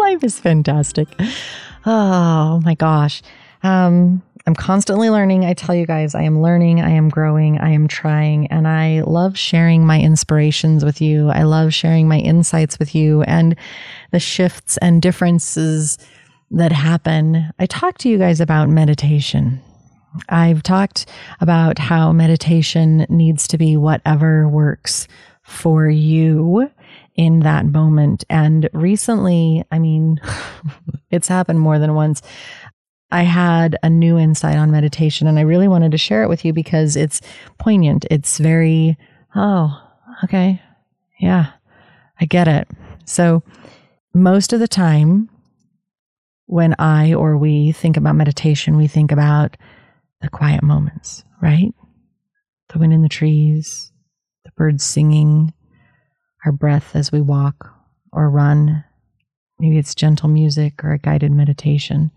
life is fantastic. Oh my gosh. Um, I'm constantly learning. I tell you guys, I am learning, I am growing, I am trying, and I love sharing my inspirations with you. I love sharing my insights with you and the shifts and differences that happen. I talk to you guys about meditation. I've talked about how meditation needs to be whatever works for you in that moment. And recently, I mean, it's happened more than once. I had a new insight on meditation and I really wanted to share it with you because it's poignant. It's very, oh, okay. Yeah, I get it. So, most of the time, when I or we think about meditation, we think about the quiet moments, right? The wind in the trees, birds singing, our breath as we walk or run. Maybe it's gentle music or a guided meditation.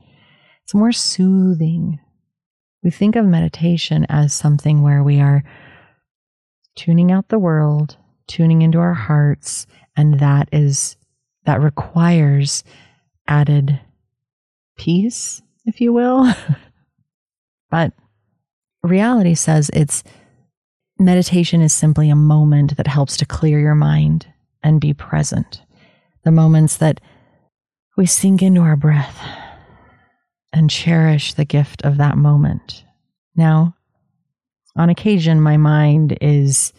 It's more soothing. We think of meditation as something where we are tuning out the world, tuning into our hearts, and that is that requires added peace, if you will. but reality says it's meditation is simply a moment that helps to clear your mind and be present. The moments that we sink into our breath and cherish the gift of that moment. Now, on occasion, my mind is,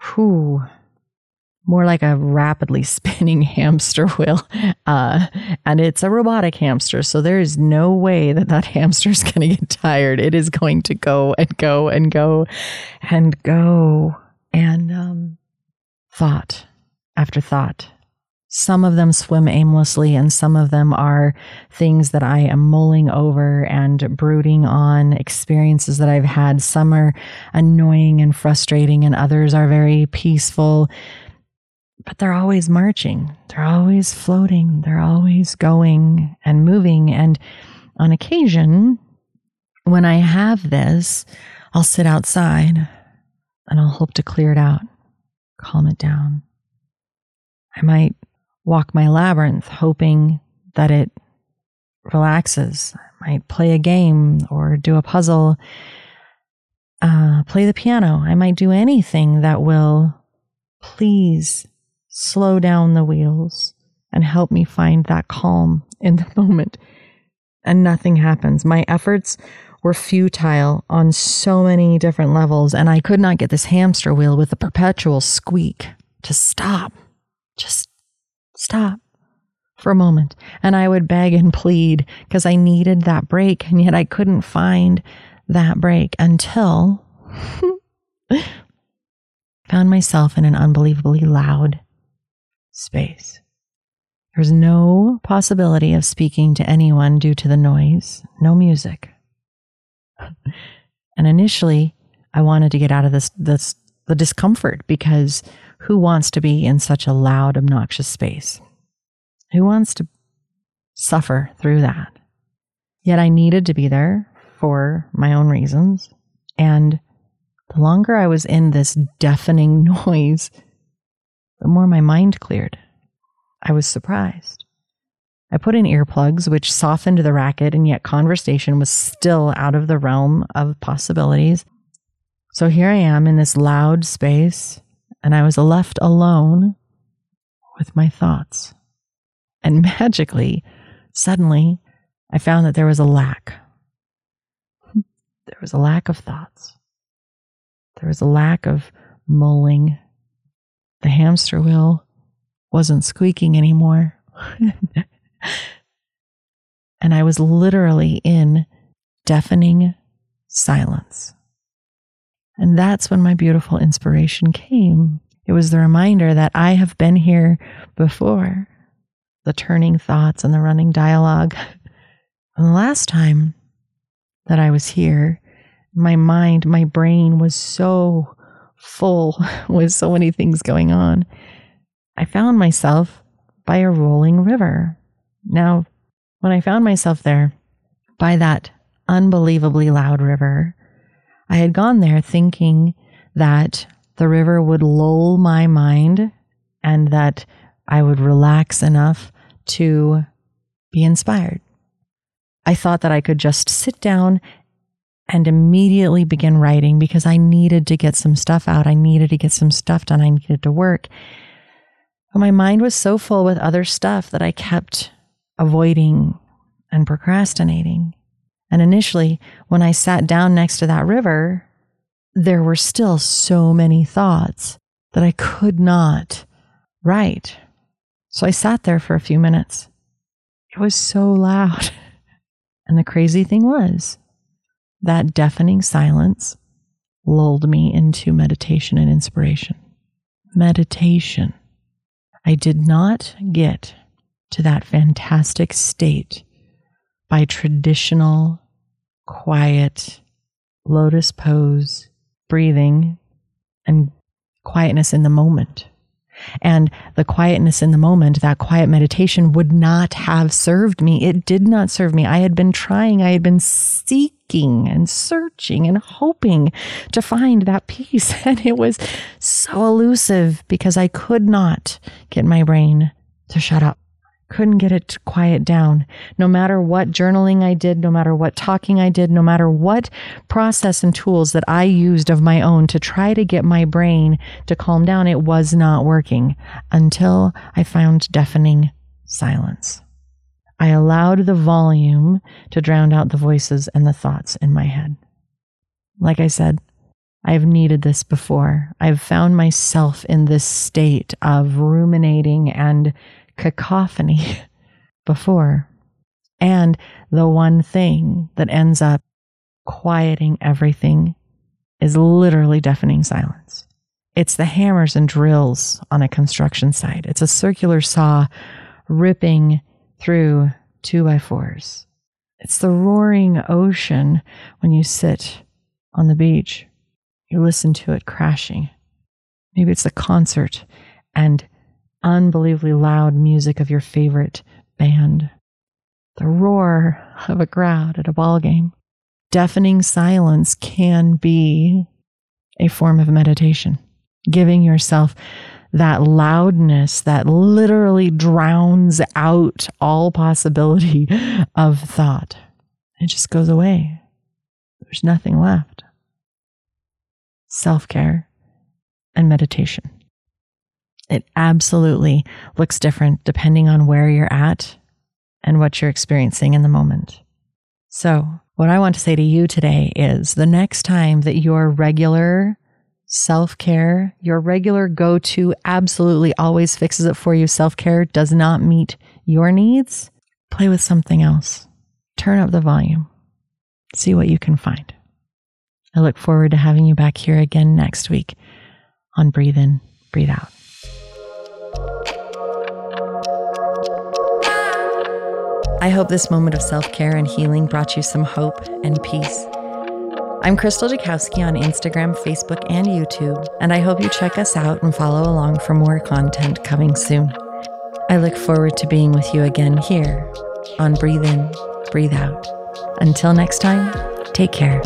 whew, more like a rapidly spinning hamster wheel. Uh, and it's a robotic hamster. So there is no way that that hamster is going to get tired. It is going to go and go and go and go. And um, thought after thought some of them swim aimlessly, and some of them are things that I am mulling over and brooding on, experiences that I've had. Some are annoying and frustrating, and others are very peaceful. But they're always marching, they're always floating, they're always going and moving. And on occasion, when I have this, I'll sit outside and I'll hope to clear it out, calm it down. I might walk my labyrinth, hoping that it relaxes. I might play a game or do a puzzle, uh, play the piano. I might do anything that will please slow down the wheels and help me find that calm in the moment. And nothing happens. My efforts were futile on so many different levels, and I could not get this hamster wheel with a perpetual squeak to stop. Just stop for a moment. And I would beg and plead because I needed that break. And yet I couldn't find that break until found myself in an unbelievably loud space. There was no possibility of speaking to anyone due to the noise, no music. and initially, I wanted to get out of this, this the discomfort because who wants to be in such a loud, obnoxious space? Who wants to suffer through that? Yet I needed to be there for my own reasons. And the longer I was in this deafening noise, the more my mind cleared. I was surprised. I put in earplugs, which softened the racket, and yet conversation was still out of the realm of possibilities. So here I am in this loud space, and I was left alone with my thoughts. And magically, suddenly, I found that there was a lack. Hmm. There was a lack of thoughts. There was a lack of mulling. The hamster wheel wasn't squeaking anymore. and I was literally in deafening silence. And that's when my beautiful inspiration came. It was the reminder that I have been here before. the turning thoughts and the running dialogue. And the last time that I was here, my mind, my brain was so full with so many things going on. I found myself by a rolling river. Now, when I found myself there by that unbelievably loud river, I had gone there thinking that the river would lull my mind and that I would relax enough to be inspired. I thought that I could just sit down and immediately begin writing because I needed to get some stuff out. I needed to get some stuff done. I needed to work. But my mind was so full with other stuff that I kept avoiding and procrastinating. And initially, when I sat down next to that river, there were still so many thoughts that I could not write. So I sat there for a few minutes. It was so loud. And the crazy thing was, that deafening silence lulled me into meditation and inspiration. Meditation. I did not get to that fantastic state by traditional, quiet, lotus pose, breathing, and quietness in the moment. And the quietness in the moment, that quiet meditation would not have served me. It did not serve me. I had been trying, I had been seeking and searching and hoping to find that peace. And it was so elusive because I could not get my brain to shut up couldn't get it to quiet down. No matter what journaling I did, no matter what talking I did, no matter what process and tools that I used of my own to try to get my brain to calm down, it was not working until I found deafening silence. I allowed the volume to drown out the voices and the thoughts in my head. Like I said, I've needed this before. I've found myself in this state of ruminating and cacophony before. And the one thing that ends up quieting everything is literally deafening silence. It's the hammers and drills on a construction site. It's a circular saw ripping through two by fours. It's the roaring ocean when you sit on the beach. You listen to it crashing. Maybe it's a concert and unbelievably loud music of your favorite band, the roar of a crowd at a ball game. Deafening silence can be a form of meditation, giving yourself that loudness that literally drowns out all possibility of thought. It just goes away. There's nothing left. Self care and meditation. It absolutely looks different depending on where you're at and what you're experiencing in the moment. So, what I want to say to you today is the next time that your regular self care, your regular go to, absolutely always fixes it for you self care does not meet your needs, play with something else. Turn up the volume. See what you can find. I look forward to having you back here again next week on Breathe In, Breathe Out. I hope this moment of self care and healing brought you some hope and peace. I'm Crystal Jakowski on Instagram, Facebook, and YouTube, and I hope you check us out and follow along for more content coming soon. I look forward to being with you again here on Breathe In, Breathe Out. Until next time, take care.